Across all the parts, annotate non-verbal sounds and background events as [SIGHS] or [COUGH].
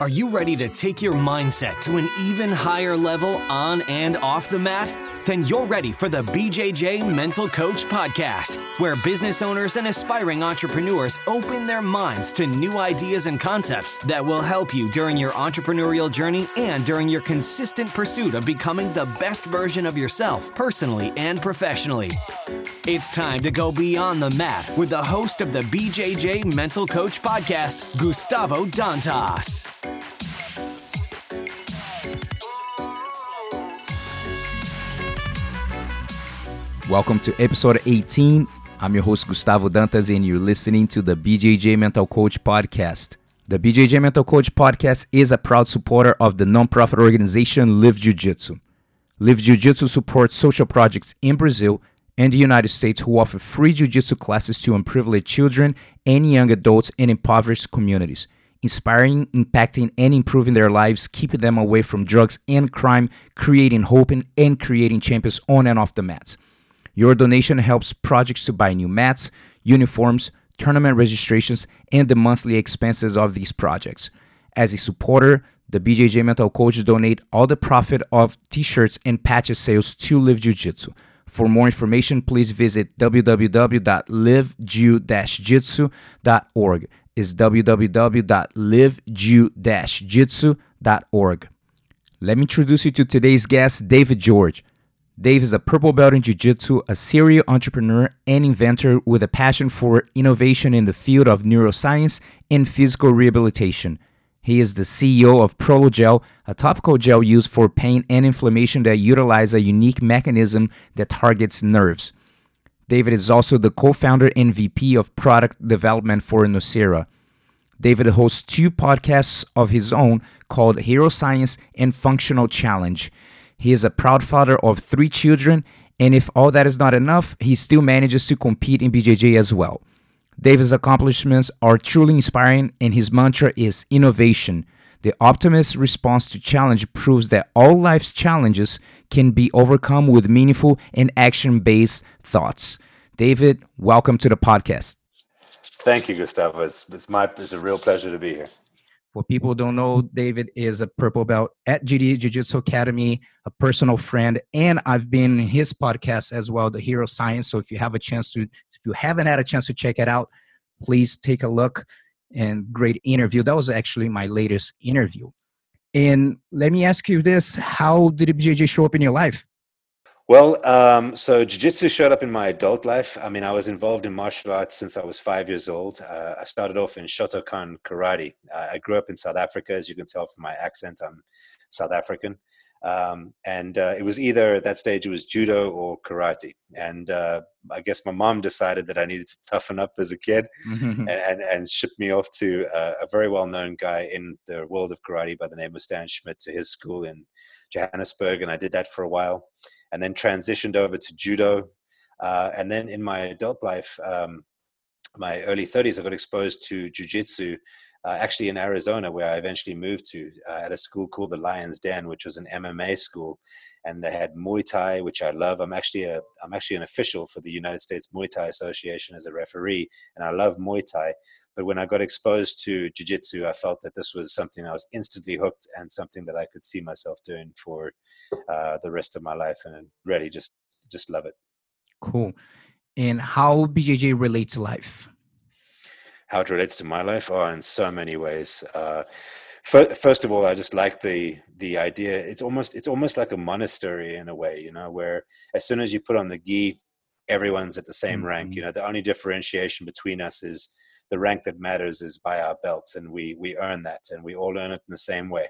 Are you ready to take your mindset to an even higher level on and off the mat? Then you're ready for the BJJ Mental Coach Podcast, where business owners and aspiring entrepreneurs open their minds to new ideas and concepts that will help you during your entrepreneurial journey and during your consistent pursuit of becoming the best version of yourself, personally and professionally. It's time to go beyond the mat with the host of the BJJ Mental Coach Podcast, Gustavo Dantas. Welcome to episode 18. I'm your host, Gustavo Dantas, and you're listening to the BJJ Mental Coach Podcast. The BJJ Mental Coach Podcast is a proud supporter of the nonprofit organization Live Jiu Jitsu. Live Jiu Jitsu supports social projects in Brazil and the United States who offer free jiu jitsu classes to unprivileged children and young adults in impoverished communities, inspiring, impacting, and improving their lives, keeping them away from drugs and crime, creating hope and creating champions on and off the mats. Your donation helps projects to buy new mats, uniforms, tournament registrations, and the monthly expenses of these projects. As a supporter, the BJJ Mental Coaches donate all the profit of t-shirts and patches sales to Live Jiu-Jitsu. For more information, please visit www.livejiu-jitsu.org. Is www.livejiu-jitsu.org. Let me introduce you to today's guest, David George. Dave is a purple belt in Jiu Jitsu, a serial entrepreneur and inventor with a passion for innovation in the field of neuroscience and physical rehabilitation. He is the CEO of ProloGel, a topical gel used for pain and inflammation that utilizes a unique mechanism that targets nerves. David is also the co founder and VP of product development for Nocera. David hosts two podcasts of his own called Hero Science and Functional Challenge. He is a proud father of three children, and if all that is not enough, he still manages to compete in BJJ as well. David's accomplishments are truly inspiring, and his mantra is innovation. The optimist's response to challenge proves that all life's challenges can be overcome with meaningful and action based thoughts. David, welcome to the podcast. Thank you, Gustavo. It's, it's, my, it's a real pleasure to be here. For people who don't know, David is a purple belt at GD Jiu Jitsu Academy, a personal friend, and I've been in his podcast as well, the Hero Science. So if you have a chance to, if you haven't had a chance to check it out, please take a look. And great interview. That was actually my latest interview. And let me ask you this: How did BJJ show up in your life? Well, um, so jiu-jitsu showed up in my adult life. I mean, I was involved in martial arts since I was five years old. Uh, I started off in Shotokan karate. Uh, I grew up in South Africa, as you can tell from my accent. I'm South African, um, and uh, it was either at that stage it was judo or karate. And uh, I guess my mom decided that I needed to toughen up as a kid, [LAUGHS] and, and, and shipped me off to a very well-known guy in the world of karate by the name of Stan Schmidt to his school in Johannesburg, and I did that for a while and then transitioned over to judo. Uh, and then in my adult life, um, my early 30s, I got exposed to jujitsu, uh, actually in Arizona, where I eventually moved to uh, at a school called the Lions Den, which was an MMA school, and they had Muay Thai, which I love. I'm actually a I'm actually an official for the United States Muay Thai Association as a referee, and I love Muay Thai. But when I got exposed to Jiu-Jitsu, I felt that this was something I was instantly hooked and something that I could see myself doing for uh, the rest of my life, and really just just love it. Cool. And how BJJ relates to life? How it relates to my life oh in so many ways. Uh, first of all i just like the the idea. It's almost it's almost like a monastery in a way you know where as soon as you put on the gi everyone's at the same mm-hmm. rank you know. The only differentiation between us is the rank that matters is by our belts and we we earn that and we all earn it in the same way.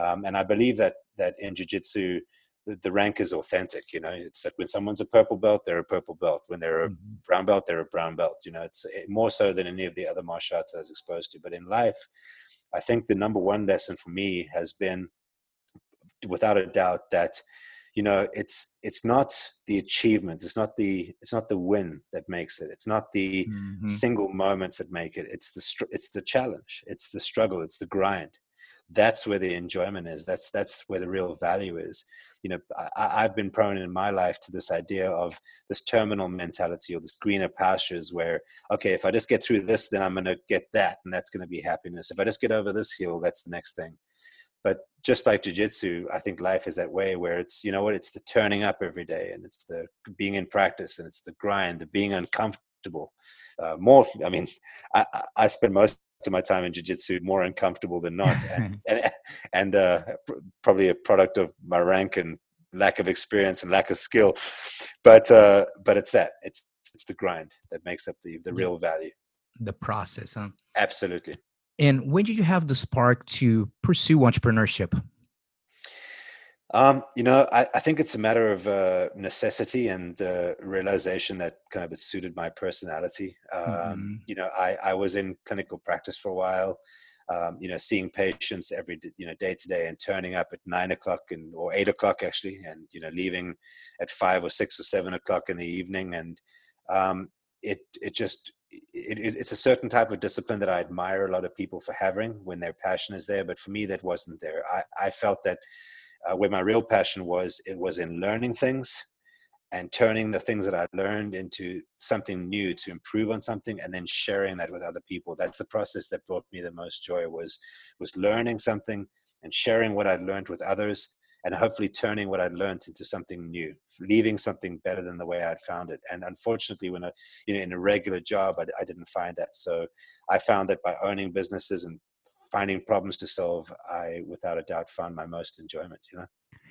Um, and i believe that that in jiu-jitsu the, the, rank is authentic. You know, it's like when someone's a purple belt, they're a purple belt. When they're a mm-hmm. brown belt, they're a brown belt. You know, it's more so than any of the other martial arts I was exposed to. But in life, I think the number one lesson for me has been, without a doubt, that you know it's it's not the achievement it's not the it's not the win that makes it it's not the mm-hmm. single moments that make it it's the it's the challenge it's the struggle it's the grind that's where the enjoyment is. That's that's where the real value is. You know I, have been prone in my life to this idea of this terminal mentality or this greener pastures where okay if i just get through this then i'm going to get that and that's going to be happiness. If i just get over this hill that's the next thing. But just like jiu-jitsu i think life is that way where it's you know what it's the turning up every day and it's the being in practice and it's the grind the being uncomfortable uh, more i mean i i spend most of my time in jiu-jitsu more uncomfortable than not. [LAUGHS] And and, and uh, probably a product of my rank and lack of experience and lack of skill. But uh, but it's that it's it's the grind that makes up the the real value. The process huh? Absolutely. And when did you have the spark to pursue entrepreneurship um, you know, I, I, think it's a matter of uh, necessity and uh, realization that kind of it suited my personality. Um, mm-hmm. You know, I, I was in clinical practice for a while. Um, you know, seeing patients every you know day to day and turning up at nine o'clock and or eight o'clock actually, and you know leaving at five or six or seven o'clock in the evening, and um, it it just it, it's a certain type of discipline that I admire a lot of people for having when their passion is there. But for me, that wasn't there. I, I felt that uh, where my real passion was, it was in learning things and turning the things that I learned into something new to improve on something and then sharing that with other people. That's the process that brought me the most joy was was learning something and sharing what I'd learned with others and hopefully turning what I'd learned into something new, leaving something better than the way I'd found it. And unfortunately, when I, you know, in a regular job, I, I didn't find that. So I found that by owning businesses and finding problems to solve, I without a doubt found my most enjoyment, you know.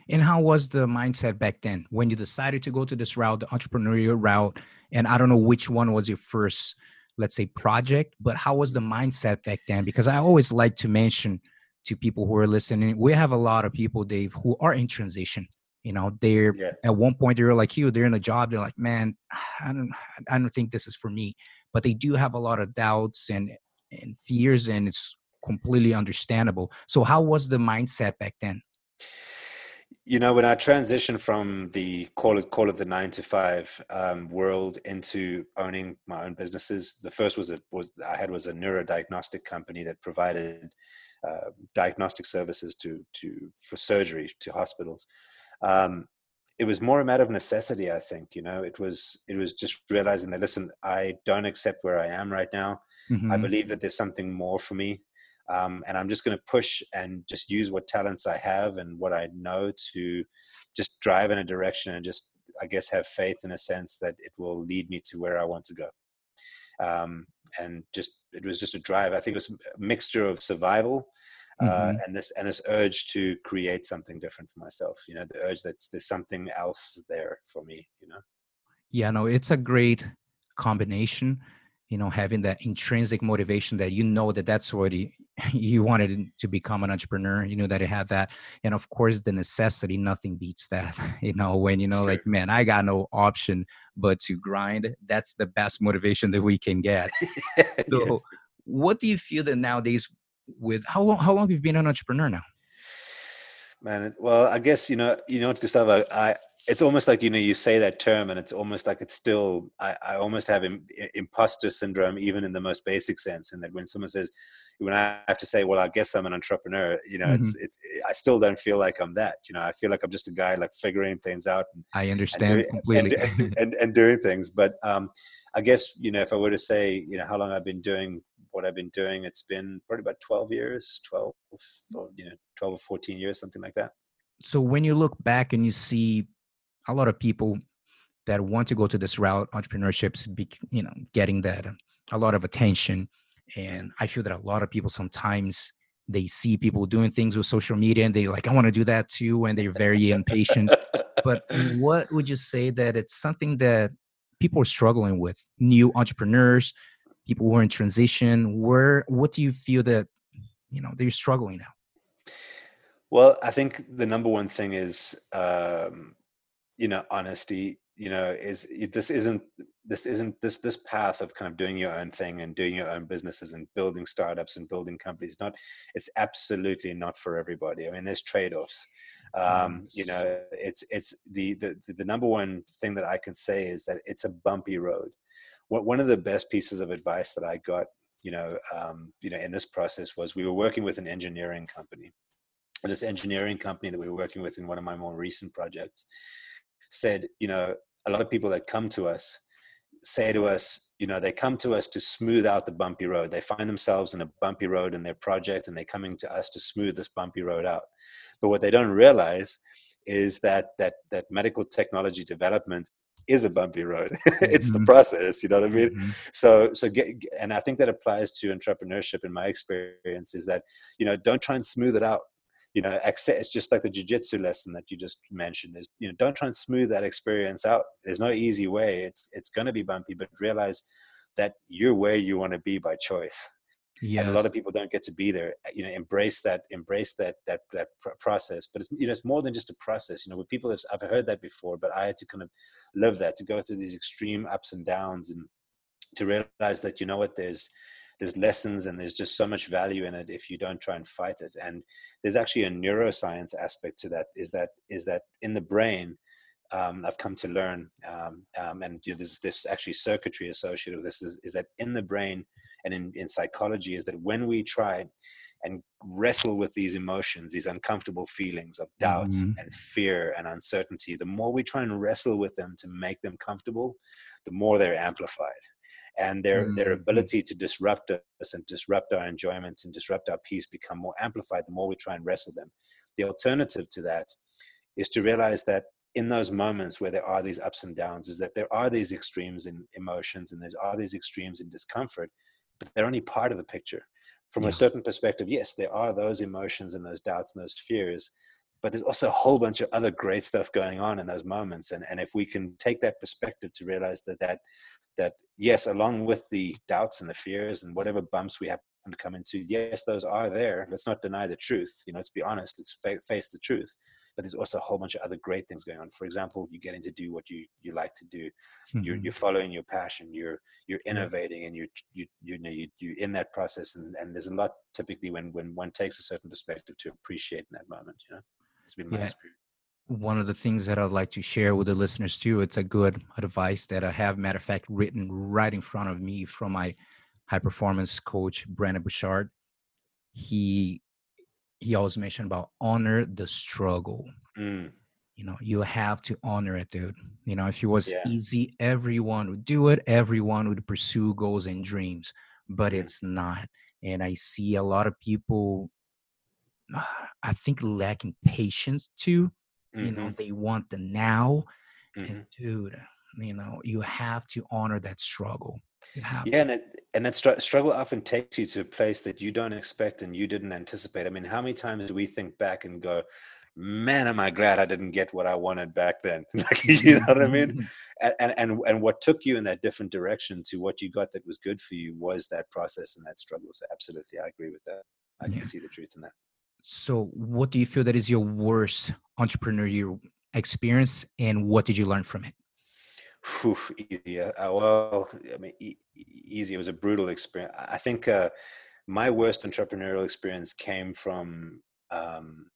And how was the mindset back then when you decided to go to this route, the entrepreneurial route? And I don't know which one was your first, let's say, project, but how was the mindset back then? Because I always like to mention to people who are listening, we have a lot of people, Dave, who are in transition. You know, they're yeah. at one point they're like you, they're in a job, they're like, man, I don't, I don't think this is for me. But they do have a lot of doubts and and fears, and it's completely understandable. So how was the mindset back then? You know, when I transitioned from the call it call it the nine to five um, world into owning my own businesses, the first was a was I had was a neurodiagnostic company that provided uh, diagnostic services to to for surgery to hospitals. Um, it was more a matter of necessity, I think. You know, it was it was just realizing that listen, I don't accept where I am right now. Mm-hmm. I believe that there's something more for me um, and I'm just going to push and just use what talents I have and what I know to just drive in a direction and just I guess have faith in a sense that it will lead me to where I want to go. Um, and just it was just a drive. I think it was a mixture of survival uh, mm-hmm. and this and this urge to create something different for myself. You know, the urge that there's something else there for me. You know. Yeah, no, it's a great combination you know having that intrinsic motivation that you know that that's what you, [LAUGHS] you wanted to become an entrepreneur you know that it had that and of course the necessity nothing beats that [LAUGHS] you know when you know sure. like man i got no option but to grind that's the best motivation that we can get [LAUGHS] so yeah. what do you feel that nowadays with how long how long have you been an entrepreneur now man well i guess you know you know gustavo i it's almost like you know you say that term and it's almost like it's still i, I almost have Im, imposter syndrome even in the most basic sense and that when someone says when i have to say well i guess i'm an entrepreneur you know mm-hmm. it's it's i still don't feel like i'm that you know i feel like i'm just a guy like figuring things out and, i understand and doing, [LAUGHS] completely and, [LAUGHS] and, and, doing things but um i guess you know if i were to say you know how long i've been doing what i've been doing it's been probably about 12 years 12 or, you know 12 or 14 years something like that so when you look back and you see a lot of people that want to go to this route, entrepreneurships, be, you know, getting that a lot of attention. And I feel that a lot of people sometimes they see people doing things with social media and they like, I want to do that too, and they're very impatient. But what would you say that it's something that people are struggling with? New entrepreneurs, people who are in transition. Where what do you feel that you know they're struggling now? Well, I think the number one thing is um, you know honesty you know is this isn't this isn't this this path of kind of doing your own thing and doing your own businesses and building startups and building companies not it's absolutely not for everybody. I mean there's trade-offs. Um, you know it's it's the, the the number one thing that i can say is that it's a bumpy road. One of the best pieces of advice that i got you know, um, you know, in this process was we were working with an engineering company, and this engineering company that we were working with in one of my more recent projects said, you know, a lot of people that come to us say to us, you know, they come to us to smooth out the bumpy road. They find themselves in a bumpy road in their project and they're coming to us to smooth this bumpy road out. But what they don't realize is that that that medical technology development is a bumpy road. [LAUGHS] it's mm-hmm. the process, you know what I mean? Mm-hmm. So so get and I think that applies to entrepreneurship in my experience is that, you know, don't try and smooth it out you know accept it's just like the jiu-jitsu lesson that you just mentioned is you know don't try and smooth that experience out. There's no easy way. It's it's going to be bumpy but realize that you're where you want to be by choice. Yeah and a lot of people don't get to be there. You know embrace that embrace that that that process. But it's you know it's more than just a process. You know with people have, i've heard that before but i had to kind of live that to go through these extreme ups and downs and to realize that you know what there's there's lessons and there's just so much value in it if you don't try and fight it and there's actually a neuroscience aspect to that is that is that in the brain um, I've come to learn, um, um, and you know, there's this actually circuitry associated with this is, is that in the brain and in, in psychology is that when we try and wrestle with these emotions, these uncomfortable feelings of doubt mm-hmm. and fear and uncertainty, the more we try and wrestle with them to make them comfortable, the more they're amplified and their mm-hmm. their ability to disrupt us and disrupt our enjoyment and disrupt our peace become more amplified the more we try and wrestle them the alternative to that is to realize that in those moments where there are these ups and downs is that there are these extremes in emotions and there are these extremes in discomfort but they're only part of the picture from yeah. a certain perspective yes there are those emotions and those doubts and those fears but there's also a whole bunch of other great stuff going on in those moments and, and if we can take that perspective to realize that that that yes along with the doubts and the fears and whatever bumps we happen to come into yes those are there. Let's not deny the truth you know let's be honest let's fa- face the truth. But there's also a whole bunch of other great things going on. For example you're getting to do what you you like to do. Mm-hmm. you're, you're following your passion. You're you're innovating and you're you you know you, you're in that process and, and there's a lot typically when when one takes a certain perspective to appreciate in that moment you know it's been my yeah. experience one of the things that I'd like to share with the listeners too. It's a good advice that I have, matter of fact, written right in front of me from my high performance coach Brendon Burchard. He he always mentioned about honor the struggle. Mm. You know, you have to honor it, dude. You know, if it was yeah. easy, everyone would do it. Everyone would pursue goals and dreams, but mm. it's not. And I see a lot of people I think lacking patience too. Mm-hmm. You know, mm-hmm. they want the now. Mm-hmm. And dude, you know, you have to honor that struggle. yeah, to. and it, and that str- struggle often takes you to a place that you don't expect and you didn't anticipate. I mean, how many times do we think back and go, "Man, am I glad I didn't get what I wanted back then?" [LAUGHS] like, you know what I mean? and, and and and what took you in that different direction to what you got that was good for you was that process and that struggle. So, absolutely, I agree with that. I yeah. can see the truth in that. So, what do you feel that is your worst entrepreneurial experience, and what did you learn from it? Oof, easy. Uh, well, I mean, e- easy. It was a brutal experience. I think uh, my worst entrepreneurial experience came from. Um,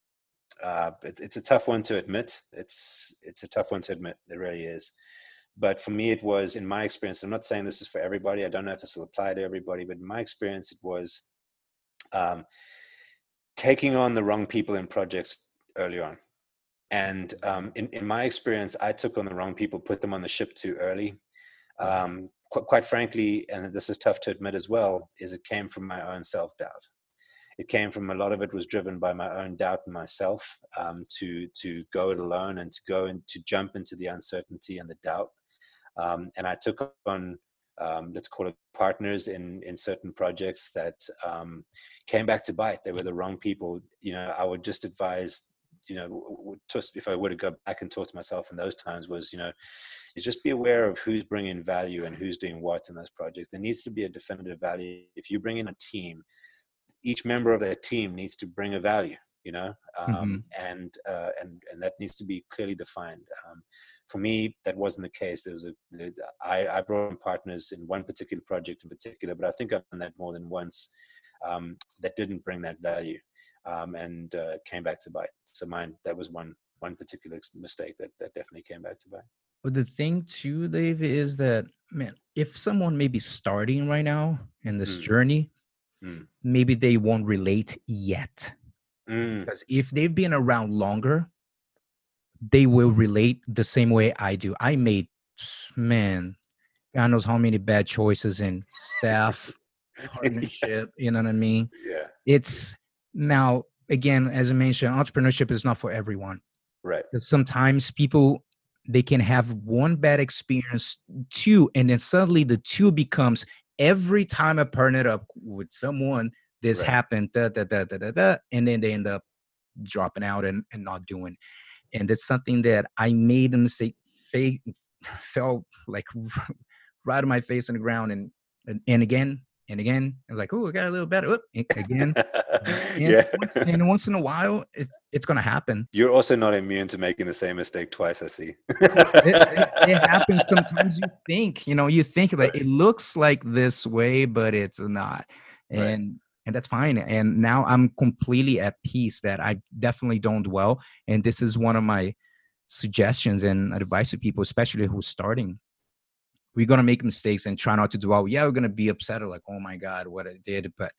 uh, it, it's a tough one to admit. It's it's a tough one to admit. It really is. But for me, it was in my experience. I'm not saying this is for everybody. I don't know if this will apply to everybody, but in my experience, it was. Um, taking on the wrong people in projects early on. And um, in, in my experience, I took on the wrong people, put them on the ship too early. Um, qu- quite frankly, and this is tough to admit as well, is it came from my own self doubt. It came from a lot of it was driven by my own doubt in myself um, to to go it alone and to go and to jump into the uncertainty and the doubt. Um, and I took on um, let's call it partners in in certain projects that um, came back to bite. They were the wrong people. You know, I would just advise. You know, just if I were to go back and talk to myself in those times, was you know, is just be aware of who's bringing value and who's doing what in those projects. There needs to be a definitive value. If you bring in a team, each member of that team needs to bring a value you know um, mm-hmm. and uh, and and that needs to be clearly defined um, for me that wasn't the case there was a I, I brought in partners in one particular project in particular but i think i've done that more than once um, that didn't bring that value um, and uh, came back to bite so mine that was one one particular mistake that that definitely came back to bite But the thing too, Dave, is that man, if someone may be starting right now in this Mm. journey, Mm. maybe they won't relate yet. Mm, Because if they've been around longer, they will relate the same way I do. I made man, God knows how many bad choices in staff, partnership, you know what I mean? [LAUGHS] yeah, It's now again, as I mentioned, entrepreneurship is not for everyone. right. because sometimes people they can have one bad experience two and then suddenly the two becomes every time i partner up with someone this Right. happened da, da, da, da, da, da, and then they end up dropping out and, and not doing and it's something that i made a mistake fa- [SIGHS] fell like [LAUGHS] right on my face on the ground and and, and again and again i was like oh i got a little better Oop, again and, [LAUGHS] yeah. once, and once in a while it, it's gonna happen You're also not immune to making the same mistake twice, I see. it, it, it [LAUGHS] happens sometimes you think you know you think like it looks like this way but it's not Right. And that's fine and now i'm completely at peace that i definitely don't dwell and this is one of my suggestions and advice to people especially who's starting. We're to make mistakes and try not to dwell. Yeah we're to be upset or like oh my god what i did but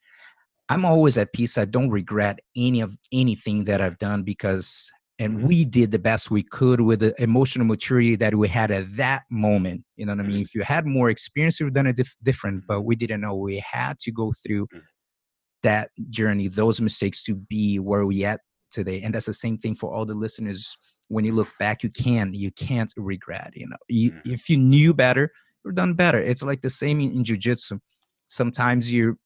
i'm always at peace. I don't regret any of anything that i've done because and we did the best we could with the emotional maturity that we had at that moment you know what i mean? If you had more experience you would have done it dif- different but we didn't know we had to go through. That journey those mistakes to be where we at today. And that's the same thing for all the listeners. When you look back you can you can't regret you know. You, Mhm. if you knew better you've done better. It's like the same in, in jiu-jitsu. Sometimes you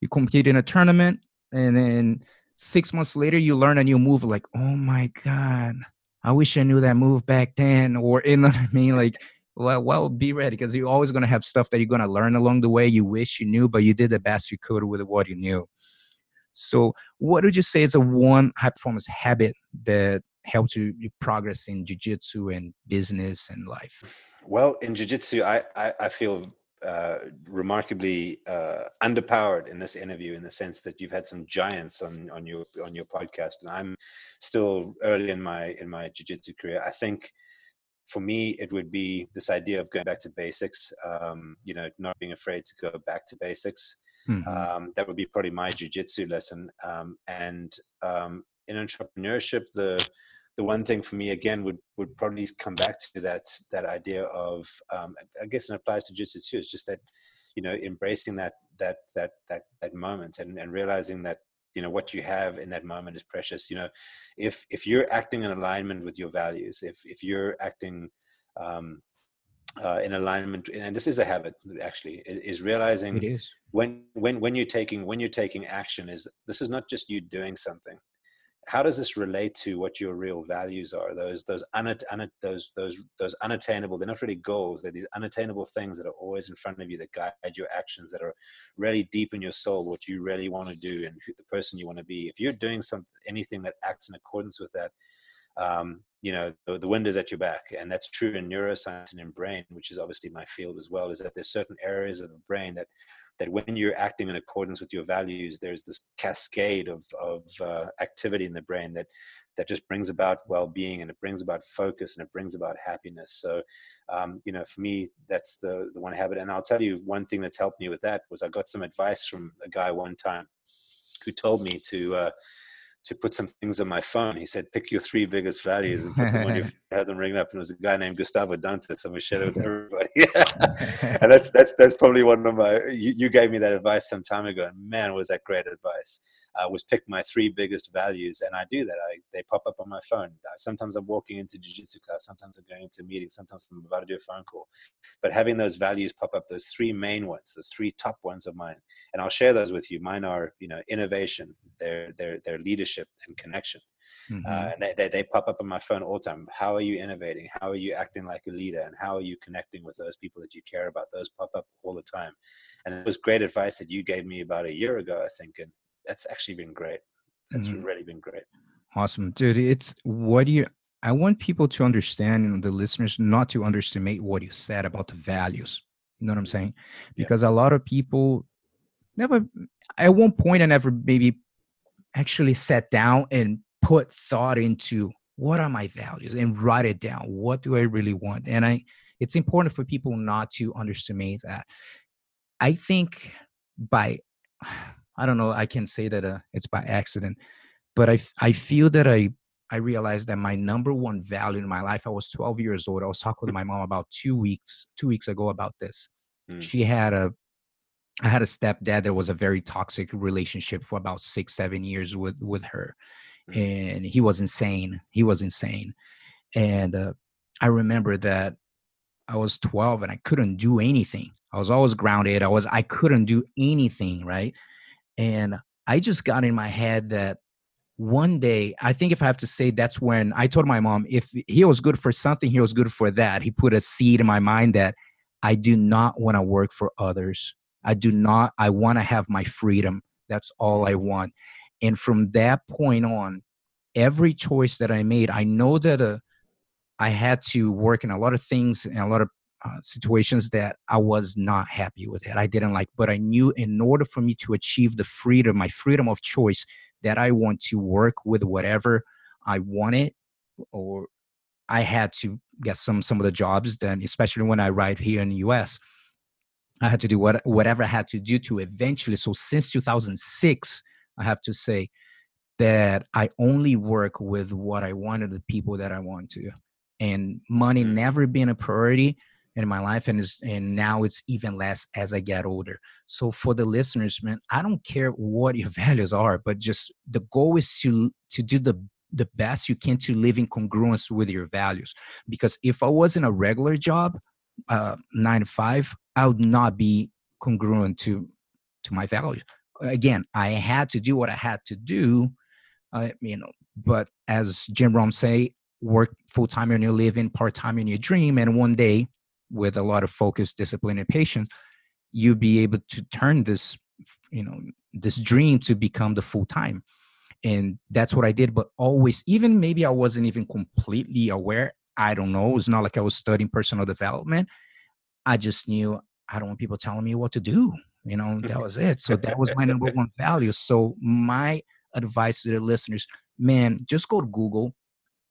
you compete in a tournament and then six months later you learn a new move like oh my god i wish i knew that move back then or you know what i mean? Like well, well be ready because you're always going to have stuff that you're going to learn along the way you wish you knew but you did the best you could with what you knew so what would you say is a one high performance habit that helped you, you progress in jiu-jitsu and business and life Well, in jiu-jitsu, I, I, I feel uh, remarkably uh, underpowered in this interview in the sense that you've had some giants on, on your on your podcast, and I'm still early in my in my jiu-jitsu career. I think for me, it would be this idea of going back to basics. Um, you know, not being afraid to go back to basics. Mhm. Um, that would be probably my jujitsu lesson. Um, and um, in entrepreneurship, the the one thing for me again would would probably come back to that that idea of um, I guess it applies to jiu-jitsu too. It's just that you know embracing that that that that that moment and, and realizing that you know what you have in that moment is precious. You know, if if you're acting in alignment with your values, if if you're acting um, uh, in alignment, and this is a habit actually, is realizing is when when when you're taking when you're taking action is this is not just you doing something how does this relate to what your real values are? Those those those those those unattainable they're not really goals they're these unattainable things that are always in front of you that guide your actions that are really deep in your soul what you really want to do and who, the person you want to be. If you're doing something anything that acts in accordance with that um, you know the, the wind is at your back and that's true in neuroscience and in brain which is obviously my field as well is that there's certain areas of the brain that that when you're acting in accordance with your values there's this cascade of, of uh, activity in the brain that that just brings about well-being and it brings about focus and it brings about happiness. So um, you know for me that's the the one habit. And i'll tell you one thing that's helped me with that was i got some advice from a guy one time who told me to uh, to put some things on my phone. He said, pick your three biggest values and put them on your [LAUGHS] have them ring up. And it was a guy named Gustavo Dantas. I'm gonna share it with [LAUGHS] everybody. [LAUGHS] and that's that's that's probably one of my you, you gave me that advice some time ago. And man, was that great advice. Uh, was pick my three biggest values. And I do that. I they pop up on my phone. Uh, sometimes I'm walking into jiu-jitsu class, sometimes I'm going into a meeting, sometimes I'm about to do a phone call. But having those values pop up, those three main ones, those three top ones of mine, and I'll share those with you. Mine are, you know, innovation, their their their leadership and connection. Mhm. Uh, and they, they, they pop up on my phone all the time. How are you innovating? How are you acting like a leader? And how are you connecting with those people that you care about? Those pop up all the time. And it was great advice that you gave me about a year ago, I think. And that's actually been great. That's Mhm. really been great. Awesome, dude. It's what do you? I want people to understand, you know, the listeners, not to underestimate what you said about the values. You know what I'm saying? Yeah. Because a lot of people never, at one point, I never maybe actually sat down and put thought into what are my values and write it down what do i really want and i it's important for people not to underestimate that i think by i don't know i can say that uh, it's by accident but i i feel that i i realized that my number one value in my life i was 12 years old i was talking with my mom about two weeks two weeks ago about this mm. she had a I had a stepdad that was a very toxic relationship for about six, seven years with with her, mm. and he was insane. He was insane, and uh, I remember that I was 12 and I couldn't do anything. I was always grounded. I was I couldn't do anything, right? And I just got in my head that one day, I think if I have to say, that's when I told my mom, if he was good for something, he was good for that. He put a seed in my mind that I do not want to work for others. I do not, I want to have my freedom. That's all I want. And from that point on, every choice that I made, I know that uh, I had to work in a lot of things and a lot of uh, situations that I was not happy with it. I didn't like, but I knew in order for me to achieve the freedom, my freedom of choice, that I want to work with whatever I wanted, or I had to get some some of the jobs. Then, especially when I arrived here in the U.S., I had to do what, whatever I had to do to eventually. So since 2006, I have to say that I only work with what I wanted, the people that I want to, and money mm. never been a priority in my life, and is and now it's even less as I get older. So for the listeners, man, I don't care what your [LAUGHS] values are, but just the goal is to to do the the best you can to live in congruence with your values. Because if I was in a regular job, uh, nine to five, I would not be congruent to to my values. Again, I had to do what I had to do, uh, you know. But as Jim Rohn say, work full time in your living, part time in your dream, and one day, with a lot of focus, discipline, and patience, you'll be able to turn this, you know, this dream to become the full time. And that's what I did. But always, even maybe I wasn't even completely aware. I don't know. It's not like I was studying personal development. I just knew I don't want people telling me what to do. You know, that was it. So that was my number [LAUGHS] one value. So my advice to the listeners, man, just go to Google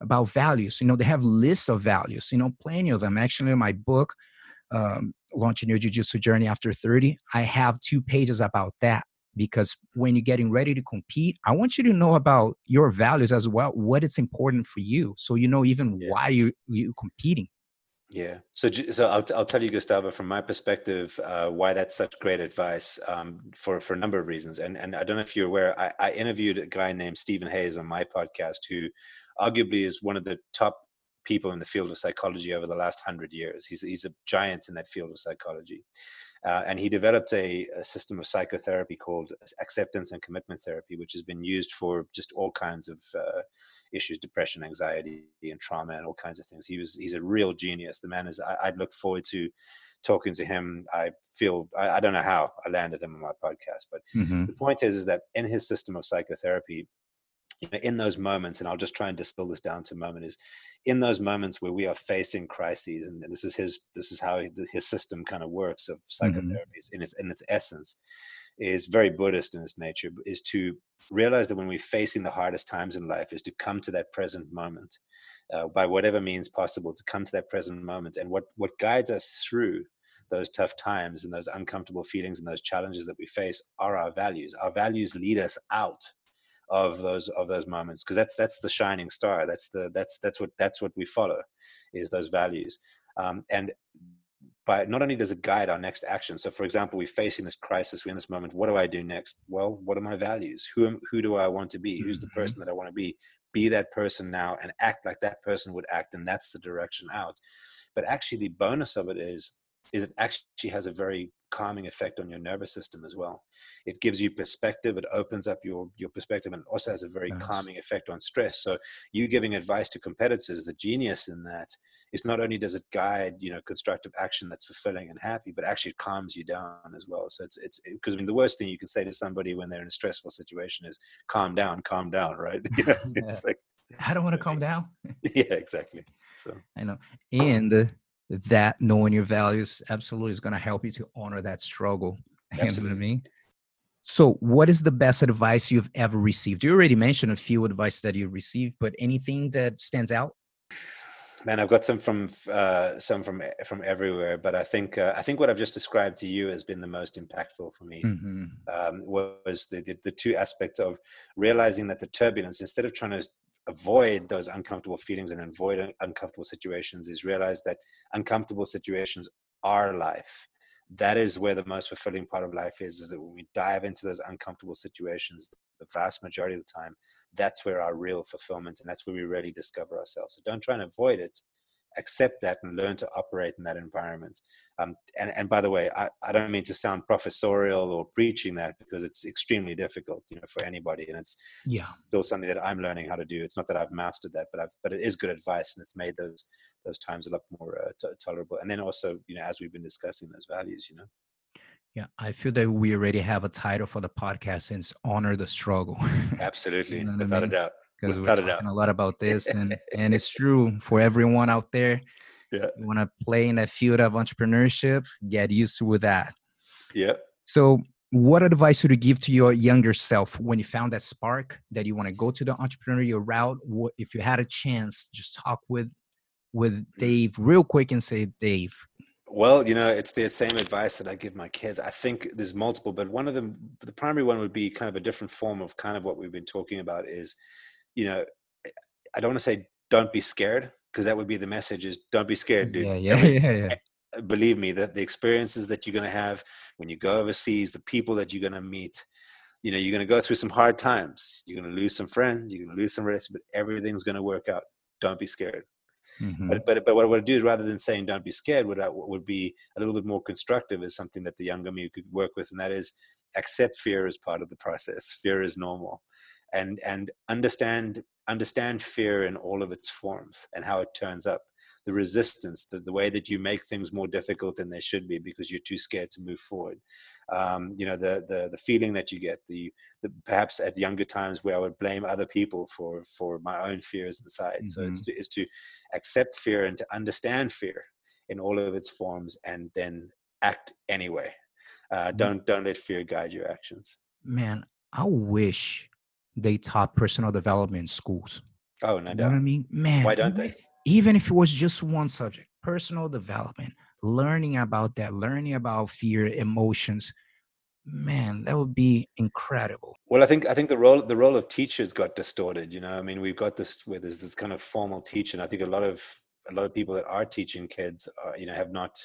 about values. You know, they have lists of values, you know, plenty of them. Actually, in my book, um, Launching Your Jiu-Jitsu Journey After 30, I have two pages about that because when you're getting ready to compete, I want you to know about your values as well, what is important for you. So you know even yeah. why you, you're competing. Yeah. So, so I'll, I'll tell you, Gustavo, from my perspective, uh, why that's such great advice um, for, for a number of reasons. And, and I don't know if you're aware, I, I interviewed a guy named Steven Hayes on my podcast, who arguably is one of the top people in the field of psychology over the last hundred years. He's, he's a giant in that field of psychology. Uh, and he developed a, a, system of psychotherapy called acceptance and commitment therapy, which has been used for just all kinds of uh, issues, depression, anxiety, and trauma, and all kinds of things. He was he's a real genius. The man is. I, would look forward to talking to him. I feel I, I, don't know how I landed him on my podcast, but mm-hmm. the point is, is that in his system of psychotherapy, in those moments, and I'll just try and distill this down to a moment, is in those moments where we are facing crises, and this is his this is how his system kind of works of psychotherapies mm-hmm. in its in its essence is very Buddhist in its nature, is to realize that when we're facing the hardest times in life, is to come to that present moment uh, by whatever means possible, to come to that present moment. And what what guides us through those tough times and those uncomfortable feelings and those challenges that we face are our values. Our values lead us out of those of those moments because that's that's the shining star that's the that's that's what that's what we follow is those values. Um, and by not only does it guide our next action so for example we're facing this crisis we're in this moment what do i do next? Well what are my values? Who am, who do i want to be? Who's the mm-hmm. person that i want to be? Be that person now and act like that person would act and that's the direction out. But actually the bonus of it is is it actually has a very calming effect on your nervous system as well. It gives you perspective. It opens up your your perspective, and also has a very nice. calming effect on stress. So, you giving advice to competitors, the genius in that is not only does it guide you know constructive action that's fulfilling and happy, but actually it calms you down as well. So it's it's because I mean the worst thing you can say to somebody when they're in a stressful situation is calm down, calm down, right? [LAUGHS] You know, it's like I don't want to calm down. [LAUGHS] yeah, exactly. So I know, and uh, that knowing your values absolutely is going to help you to honor that struggle. Absolutely. [LAUGHS] You know I mean? So, what is the best advice you've ever received? You already mentioned a few advice that you received, but anything that stands out? Man, I've got some from uh, some from from everywhere, but I think uh, I think what I've just described to you has been the most impactful for me. Mm-hmm. Um, was the, the the two aspects of realizing that the turbulence, instead of trying to avoid those uncomfortable feelings and avoid uncomfortable situations, is realize that uncomfortable situations are life. That is where the most fulfilling part of life is. Is that when we dive into those uncomfortable situations, the vast majority of the time, that's where our real fulfillment and that's where we really discover ourselves. So don't try and avoid it. Accept that and learn to operate in that environment. Um, and, and by the way, I, I don't mean to sound professorial or preaching that because it's extremely difficult, you know, for anybody. And it's yeah. still something that I'm learning how to do. It's not that I've mastered that, but I've, but it is good advice and it's made those, those times a lot more uh, t- tolerable. And then also, you know, as we've been discussing those values, you know. Yeah, I feel that we already have a title for the podcast since honor the struggle. [LAUGHS] Absolutely, you know without I mean? a doubt. Because we're talking a, a lot about [LAUGHS] this, and and it's true for everyone out there. Yeah, you want to play in that field of entrepreneurship, get used to that. Yeah. So, what advice would you give to your younger self when you found that spark that you want to go to the entrepreneurial route? What if you had a chance, just talk with with. Dave real quick and say, Dave, well, you know, it's the same advice that I give my kids. I think there's multiple, but one of them, the primary one would be kind of a different form of kind of what we've been talking about is, you know, I don't want to say don't be scared because that would be the message is don't be scared, dude. Yeah, [LAUGHS] yeah, yeah, yeah. Believe me that the experiences that you're going to have when you go overseas, the people that you're going to meet, you know, you're going to go through some hard times. You're going to lose some friends. You're going to lose some relationships, but everything's going to work out. Don't be scared. Mm-hmm. But, but but what I would do is rather than saying don't be scared, what I, what would be a little bit more constructive is something that the younger me could work with, and that is accept fear as part of the process. Fear is normal, and and understand understand fear in all of its forms and how it turns up the resistance, the, the way that you make things more difficult than they should be because you're too scared to move forward. Um, you know, the, the, the feeling that you get, the, the, perhaps at younger times where I would blame other people for, for my own fears inside. Mm-hmm. So it's mm-hmm. to, it's to accept fear and to understand fear in all of its forms and then act anyway. Uh, don't, don't let fear guide your actions. Man, I wish they taught personal development in schools. Oh, no you doubt. Know what I mean? Man, why don't they? even if it was just one subject personal development learning about that learning about fear emotions man that would be incredible well i think i think the role the role of teachers got distorted you know i mean we've got this where there's this kind of formal teaching i think a lot of a lot of people that are teaching kids are, you know have not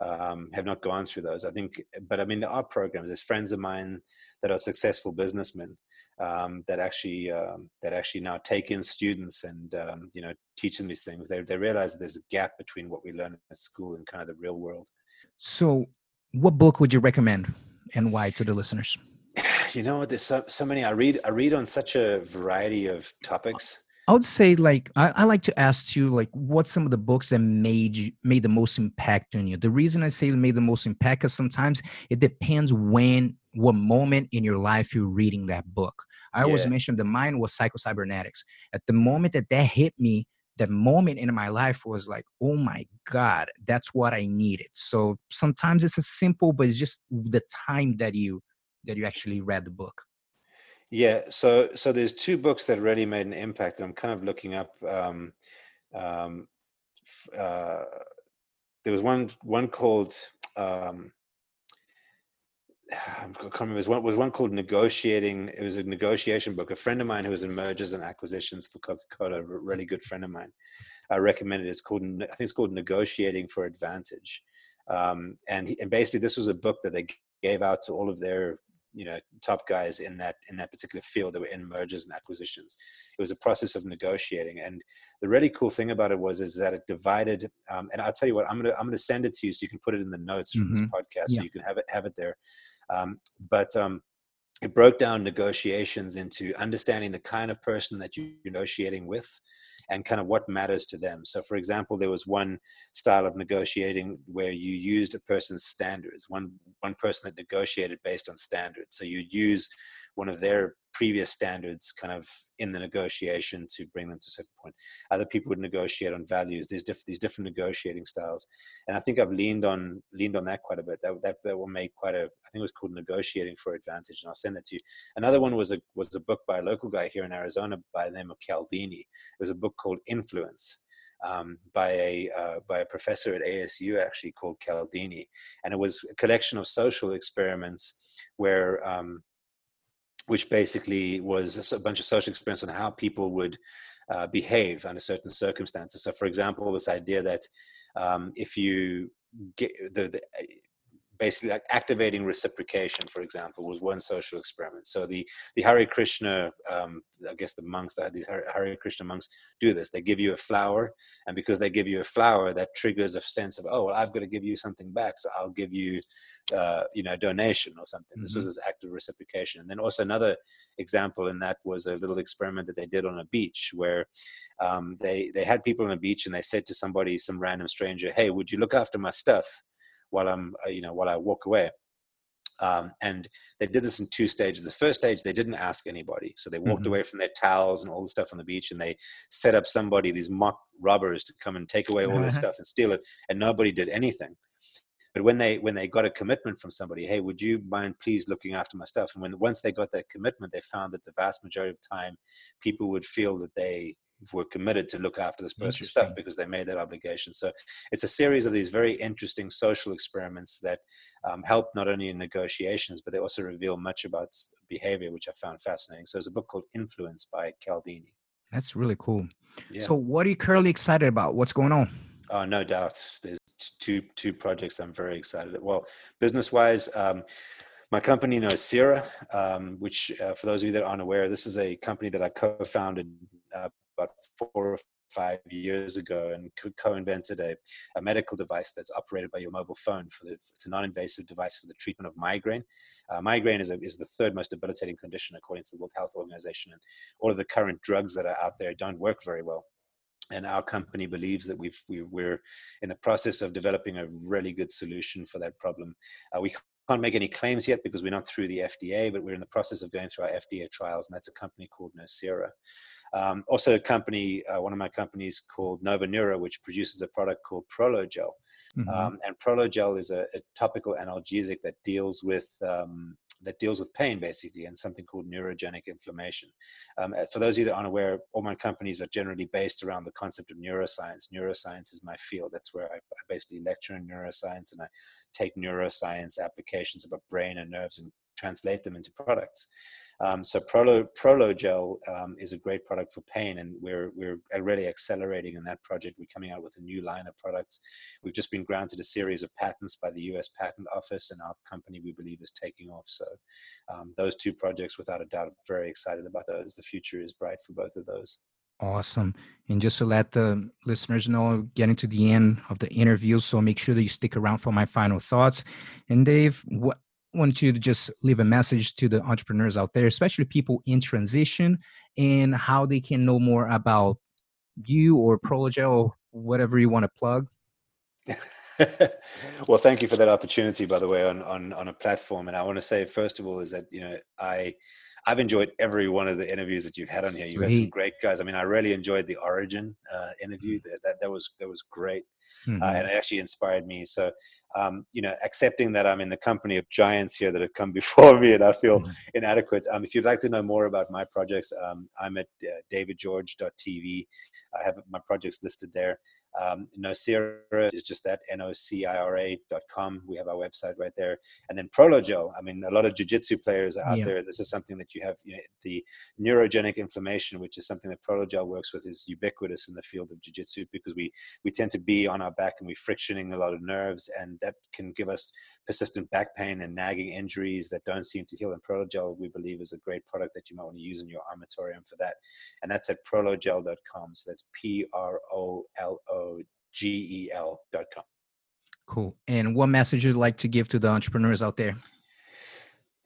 um, have not gone through those. I think, but I mean, there are programs. There's friends of mine that are successful businessmen um, that actually um, that actually now take in students and um, you know teach them these things. They they realize there's a gap between what we learn at school and kind of the real world. So, what book would you recommend, and why to the listeners? [SIGHS] You know, there's so, so many. I read I read on such a variety of topics. I would say like I, I, like to ask you like what some of the books that made you made the most impact on you. The reason I say made the most impact is sometimes it depends when what moment in your life you're reading that book. I yeah. always mention the mind was psycho-cybernetics. At the moment that that hit me, that moment in my life was like, oh my God, that's what I needed. So sometimes it's as simple, but it's just the time that you that you actually read the book. Yeah, so so there's two books that really made an impact. And I'm kind of looking up. Um, um, uh, there was one one called um, [SIGHS] I can't remember. Was one was one called negotiating. It was a negotiation book. A friend of mine who was in mergers and acquisitions for Coca Cola, a really good friend of mine, I recommended. It's called I think it's called Negotiating for Advantage, um, and he, and basically this was a book that they gave out to all of their you know top guys in that in that particular field that were in mergers and acquisitions it was a process of negotiating and the really cool thing about it was is that it divided um, and i'll tell you what i'm gonna i'm gonna send it to you so you can put it in the notes from mm-hmm. this podcast yeah. so you can have it have it there um, but um, it broke down negotiations into understanding the kind of person that you're negotiating with and kind of what matters to them. So, for example, there was one style of negotiating where you used a person's standards, one, one person that negotiated based on standards. So, you'd use one of their previous standards kind of in the negotiation to bring them to a certain point. Other people would negotiate on values. There's diff- these different negotiating styles, and I think I've leaned on leaned on that quite a bit. That that, that will make quite a I think it was called negotiating for advantage, and I'll send that to you. Another one was a was a book by a local guy here in Arizona by the name of Cialdini. It was a book called Influence. Um, by a uh, by a professor at ASU actually called Cialdini, and it was a collection of social experiments where um, which basically was a bunch of social experiments on how people would uh, behave under certain circumstances. So, for example, this idea that um, if you get the, the basically like activating reciprocation, for example, was one social experiment. So the the Hare Krishna, um, I guess the monks that these Hare Krishna monks do this. They give you a flower, and because they give you a flower, that triggers a sense of oh, well, I've got to give you something back, so I'll give you, uh, you know, a donation or something. Mm-hmm. This was mm-hmm. this act of reciprocation. And then also another example in that was a little experiment that they did on a beach where um, they they had people on a beach and they said to somebody, some random stranger, hey, would you look after my stuff? While I'm, uh, you know, while I walk away. Um, and they did this in two stages. The first stage, they didn't ask anybody. So they walked mm-hmm. away from their towels and all the stuff on the beach and they set up somebody, these mock robbers to come and take away all this [LAUGHS] stuff and steal it. And nobody did anything. But when they when they got a commitment from somebody, hey, would you mind please looking after my stuff? And when once they got that commitment, they found that the vast majority of time, people would feel that they were committed to look after this person's stuff because they made that obligation. So it's a series of these very interesting social experiments that um, help not only in negotiations, but they also reveal much about behavior, which I found fascinating. So there's a book called Influence by Cialdini. That's really cool. Yeah. So what are you currently excited about? What's going on? Oh, no doubt. There's two two projects I'm very excited. About. Well, business wise. Um, my company Nocira, um, which uh, for those of you that aren't aware, this is a company that I co-founded uh, about four or five years ago and co-invented a, a medical device that's operated by your mobile phone for the it's a non-invasive device for the treatment of migraine uh, migraine is, a, is the third most debilitating condition according to the world health organization and all of the current drugs that are out there don't work very well and our company believes that we've, we, are in the process of developing a really good solution for that problem. Uh, we can't make any claims yet because we're not through the FDA, but we're in the process of going through our FDA trials, and that's a company called Nocira. Um, also, a company, uh, one of my companies called Nova Neuro, which produces a product called Prologel. Mm-hmm. Um, and Prologel is a, a, topical analgesic that deals with um, that deals with pain basically and something called neurogenic inflammation. Um, uh, for those of you that aren't aware, all my companies are generally based around the concept of neuroscience. Neuroscience is my field. That's where I, I basically lecture in neuroscience and I take neuroscience applications about brain and nerves and translate them into products. Um, so Prolo, Prologel um, is a great product for pain, and we're we're already accelerating in that project. We're coming out with a new line of products. We've just been granted a series of patents by the U.S. Patent Office, and our company we believe is taking off. So um, those two projects, without a doubt, I'm very excited about those. The future is bright for both of those. Awesome. And just to let the listeners know, getting to the end of the interview, so make sure that you stick around for my final thoughts. And Dave, what want to just leave a message to the entrepreneurs out there, especially people in transition, and how they can know more about you or Prologel or whatever you want to plug. [LAUGHS] well, thank you for that opportunity, by the way, on, on on a platform. And I want to say, first of all, is that you know I I've enjoyed every one of the interviews that you've had on here. You've had some great guys. I mean, I really enjoyed the Origin uh, interview. That, that that was that was great, mm-hmm. uh, and it actually inspired me. So, um, you know, accepting that I'm in the company of giants here that have come [LAUGHS] before me, and I feel mm-hmm. inadequate. Um, if you'd like to know more about my projects, um, I'm at uh, davidgeorge.tv. I have my projects listed there. Um, Nocira is just that, N-O-C-I-R-A dot com. We have our website right there. And then Prologel, I mean, a lot of jiu-jitsu players are out yeah. there. This is something that you have, you know, the neurogenic inflammation, which is something that Prologel works with is ubiquitous in the field of jiu-jitsu because we, we tend to be on our back and we're frictioning a lot of nerves and that can give us persistent back pain and nagging injuries that don't seem to heal. And Prologel, we believe, is a great product that you might want to use in your armatorium for that. And that's at prologel.com. So that's P-R-O-L-O G-E-L.com. Cool. And what message you'd like to give to the entrepreneurs out there?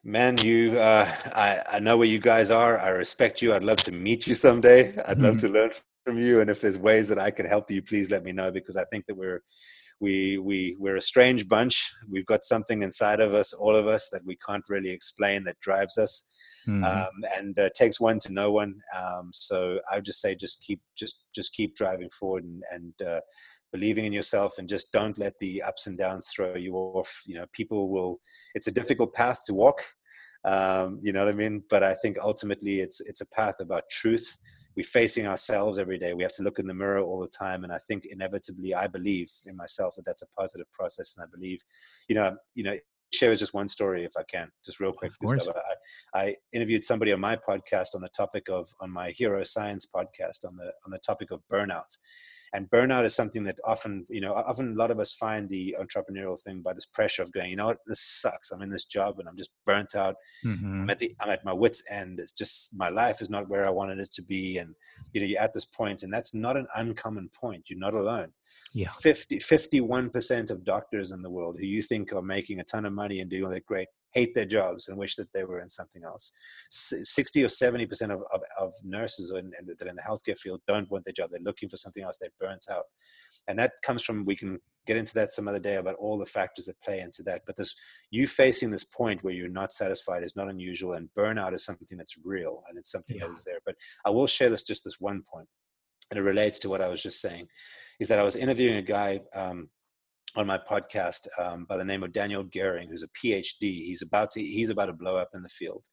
Man, you, uh, I, I know where you guys are. I respect you. I'd love to meet you someday. I'd love mm-hmm. to learn from you. And if there's ways that I can help you, please let me know because I think that we're we we we're a strange bunch. We've got something inside of us, all of us, that we can't really explain that drives us, mm-hmm. um, and uh, takes one to know one. Um, so I would just say, just keep just just keep driving forward and and uh, believing in yourself, and just don't let the ups and downs throw you off. You know, people will. It's a difficult path to walk. Um, you know what I mean? But I think ultimately, it's it's a path about truth we're facing ourselves every day. We have to look in the mirror all the time. And I think inevitably, I believe in myself that that's a positive process. And I believe, you know, you know, share just one story if I can, just real quick. I, I, interviewed somebody on my podcast on the topic of on my Hero Science podcast on the on the topic of burnout, and burnout is something that often you know often a lot of us find the entrepreneurial thing by this pressure of going you know what? This sucks. I'm in this job and i'm just burnt out. Mm-hmm. i'm at the i'm at my wits end. It's just my life is not where i wanted it to be. And you know you're at this point and that's not an uncommon point. You're not alone. Yeah. 50 51% of doctors in the world who you think are making a ton of money and doing it great hate their jobs and wish that they were in something else. 60 or 70% of, of, of nurses in, in, that are in the healthcare field don't want their job. They're looking for something else. They're burnt out. And that comes from, we can get into that some other day about all the factors that play into that. But this, you facing this point where you're not satisfied is not unusual. And burnout is something that's real and it's something yeah. that is there. But I will share this, just this one point, and it relates to what I was just saying, is that I was interviewing a guy, um, on my podcast um, by the name of Daniel Gehring, who's a PhD. He's about to he's about to blow up in the field,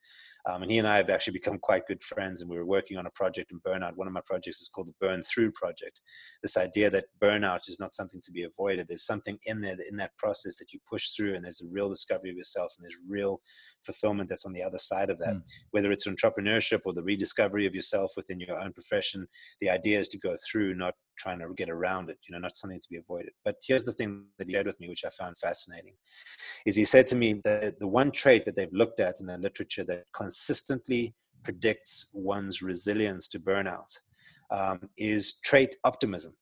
um, and he and I have actually become quite good friends. And we were working on a project in burnout. One of my projects is called the Burn Through Project. This idea that burnout is not something to be avoided. There's something in there in that process that you push through, and there's a real discovery of yourself, and there's real fulfillment that's on the other side of that. Mm. Whether it's entrepreneurship or the rediscovery of yourself within your own profession, the idea is to go through, not trying to get around it, you know, not something to be avoided. But here's the thing that he shared with me, which I found fascinating, is he said to me that the one trait that they've looked at in the literature that consistently predicts one's resilience to burnout um, is trait optimism.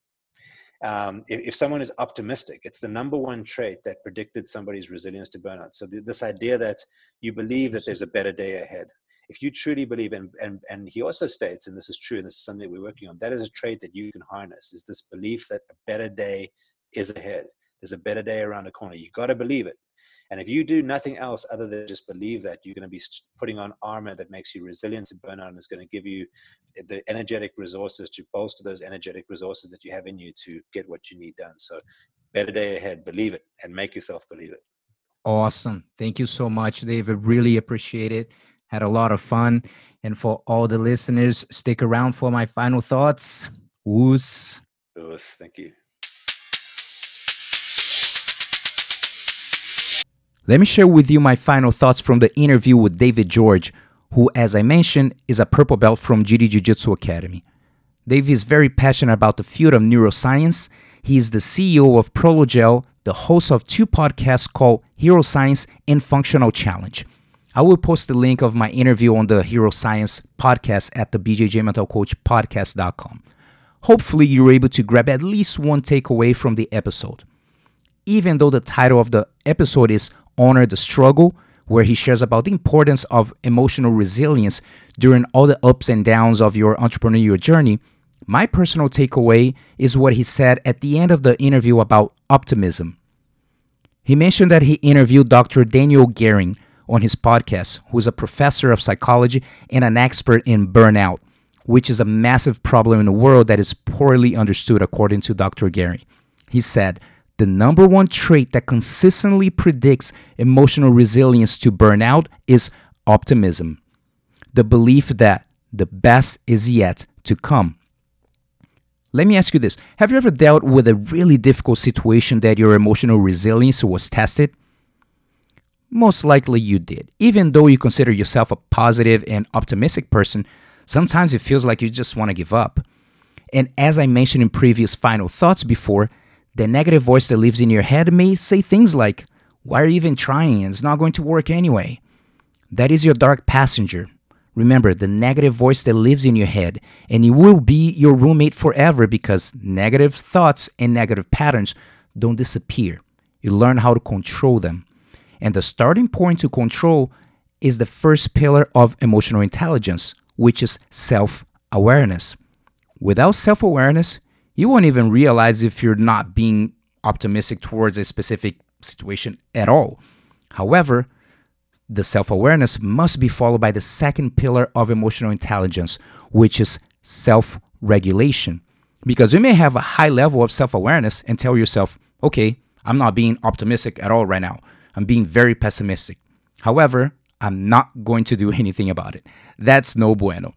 Um, if, if, someone is optimistic, it's the number one trait that predicted somebody's resilience to burnout. So th- this idea that you believe that there's a better day ahead, if you truly believe and and and he also states and this is true and this is something that we're working on that is a trait that you can harness is this belief that a better day is ahead. There's a better day around the corner. You've got to believe it. And if you do nothing else other than just believe that you're going to be putting on armor that makes you resilient to burnout and is going to give you the energetic resources to bolster those energetic resources that you have in you to get what you need done. So better day ahead believe it and make yourself believe it. Awesome. Thank you so much david really appreciate it had a lot of fun. And for all the listeners, stick around for my final thoughts. Woos. Woos, thank you. Let me share with you my final thoughts from the interview with David George, who, as I mentioned, is a purple belt from GD Jiu Jitsu Academy. Dave is very passionate about the field of neuroscience. He is the CEO of Prologel, the host of two podcasts called Hero Science and Functional Challenge. I will post the link of my interview on the Hero Science podcast at the BJJ Mental Coach podcast.com. Hopefully, you're able to grab at least one takeaway from the episode. Even though the title of the episode is Honor the Struggle, where he shares about the importance of emotional resilience during all the ups and downs of your entrepreneurial journey, my personal takeaway is what he said at the end of the interview about optimism. He mentioned that he interviewed Dr. Daniel Gehring, on his podcast, who is a professor of psychology and an expert in burnout, which is a massive problem in the world that is poorly understood, according to Dr. Gary. He said, the number one trait that consistently predicts emotional resilience to burnout is optimism, the belief that the best is yet to come. Let me ask you this Have you ever dealt with a really difficult situation that your emotional resilience was tested? Most likely you did. Even though you consider yourself a positive and optimistic person, sometimes it feels like you just want to give up. And as I mentioned in previous final thoughts before, the negative voice that lives in your head may say things like, Why are you even trying? It's not going to work anyway. That is your dark passenger. Remember, the negative voice that lives in your head, and it will be your roommate forever because negative thoughts and negative patterns don't disappear. You learn how to control them. And the starting point to control is the first pillar of emotional intelligence, which is self awareness. Without self awareness, you won't even realize if you're not being optimistic towards a specific situation at all. However, the self awareness must be followed by the second pillar of emotional intelligence, which is self regulation. Because you may have a high level of self awareness and tell yourself, okay, I'm not being optimistic at all right now. I'm being very pessimistic. However, I'm not going to do [LAUGHS] anything about it. That's no bueno.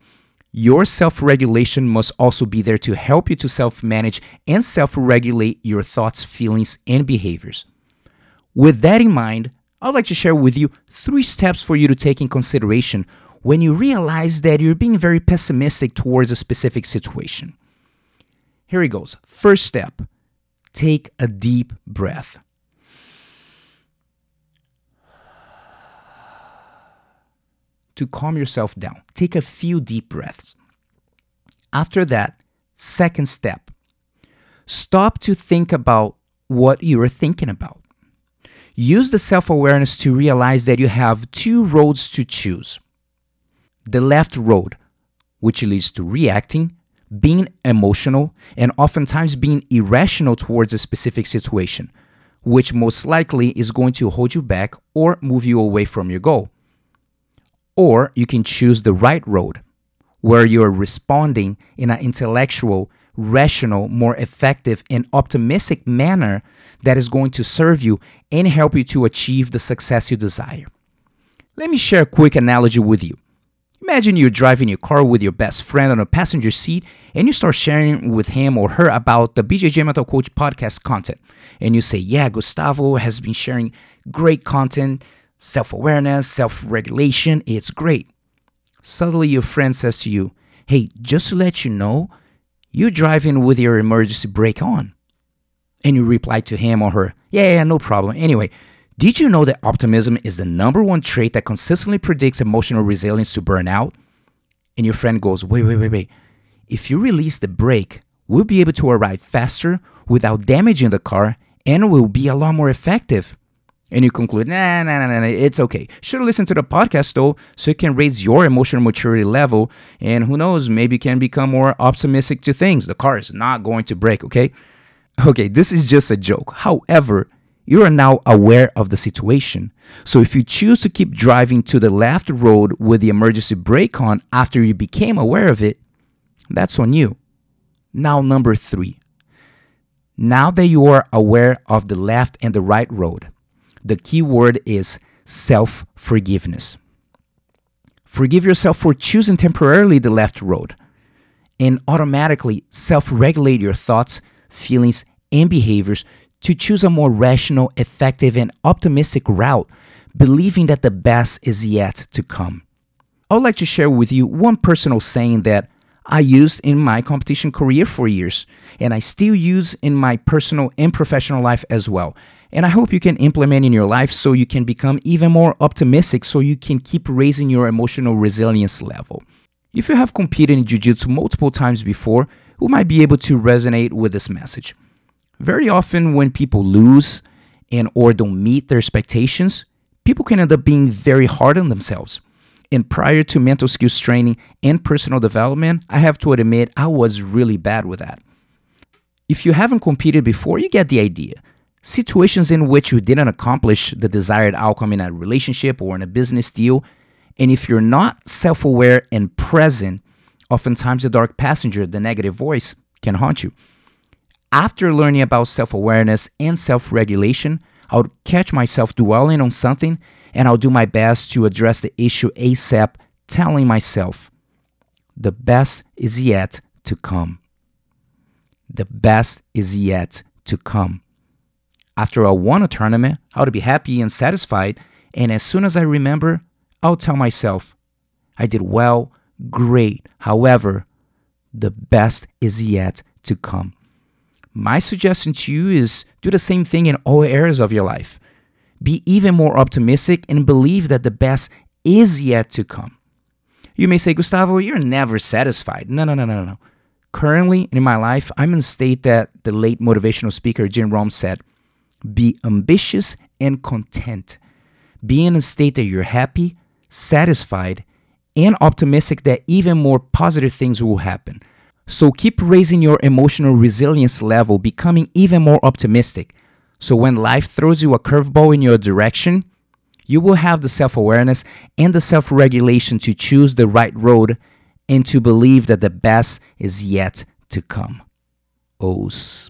Your self regulation must also be there to help you to self manage and self regulate your thoughts, feelings, and behaviors. With that in mind, I'd like to share with you three steps for you to take in consideration when you realize that you're being very pessimistic towards a specific situation. Here he goes. First step take a deep breath. To calm yourself down, take a few deep breaths. After that, second step, stop to think about what you are thinking about. Use the self awareness to realize that you have two roads to choose the left road, which leads to reacting, being emotional, and oftentimes being irrational towards a specific situation, which most likely is going to hold you back or move you away from your goal. Or you can choose the right road, where you are responding in an intellectual, rational, more effective, and optimistic manner that is going to serve you and help you to achieve the success you desire. Let me share a quick analogy with you. Imagine you're driving your car with your best friend on a passenger seat and you start sharing with him or her about the BJJ Mental Coach podcast content. And you say, Yeah, Gustavo has been sharing great content, self awareness, self regulation. It's great. Suddenly, your friend says to you, Hey, just to let you know, you're driving with your emergency brake on. And you reply to him or her, yeah, yeah, no problem. Anyway, did you know that optimism is the number one trait that consistently predicts emotional resilience to burnout? And your friend goes, wait, wait, wait, wait. If you release the brake, we'll be able to arrive faster without damaging the car and we'll be a lot more effective. And you conclude, nah, nah, nah, nah, it's okay. Should listen to the podcast though, so it can raise your emotional maturity level. And who knows, maybe you can become more optimistic to things. The car is not going to break, okay? Okay, this is just a joke. However, you are now aware of the situation. So if you choose to keep driving to the left road with the emergency brake on after you became aware of it, that's on you. Now, number three. Now that you are aware of the left and the right road, the key word is self forgiveness. Forgive yourself for choosing temporarily the left road and automatically self regulate your thoughts, feelings, and behaviors to choose a more rational, effective, and optimistic route, believing that the best is yet to come. I would like to share with you one personal saying that I used in my competition career for years, and I still use in my personal and professional life as well. And I hope you can implement in your life so you can become even more optimistic so you can keep raising your emotional resilience level. If you have competed in Jiu Jitsu multiple times before, you might be able to resonate with this message. Very often, when people lose and or don't meet their expectations, people can end up being very hard on themselves. And prior to mental skills training and personal development, I have to admit I was really bad with that. If you haven't competed before, you get the idea. Situations in which you didn't accomplish the desired outcome in a relationship or in a business deal, and if you're not self aware and present, oftentimes the dark passenger, the negative voice, can haunt you. After learning about self awareness and self regulation, I would catch myself dwelling on something and I'll do my best to address the issue ASAP, telling myself, the best is yet to come. The best is yet to come. After I won a tournament, I would be happy and satisfied. And as soon as I remember, I'll tell myself, I did well, great. However, the best is yet to come. My suggestion to you is do the same thing in all areas of your life. Be even more optimistic and believe that the best is yet to come. You may say, Gustavo, you're never satisfied. No, no, no, no, no. Currently in my life, I'm in a state that the late motivational speaker Jim Rohn said be ambitious and content. Be in a state that you're happy, satisfied, and optimistic that even more positive things will happen. So keep raising your emotional resilience level, becoming even more optimistic. So when life throws you a curveball in your direction, you will have the self awareness and the self regulation to choose the right road and to believe that the best is yet to come. Os.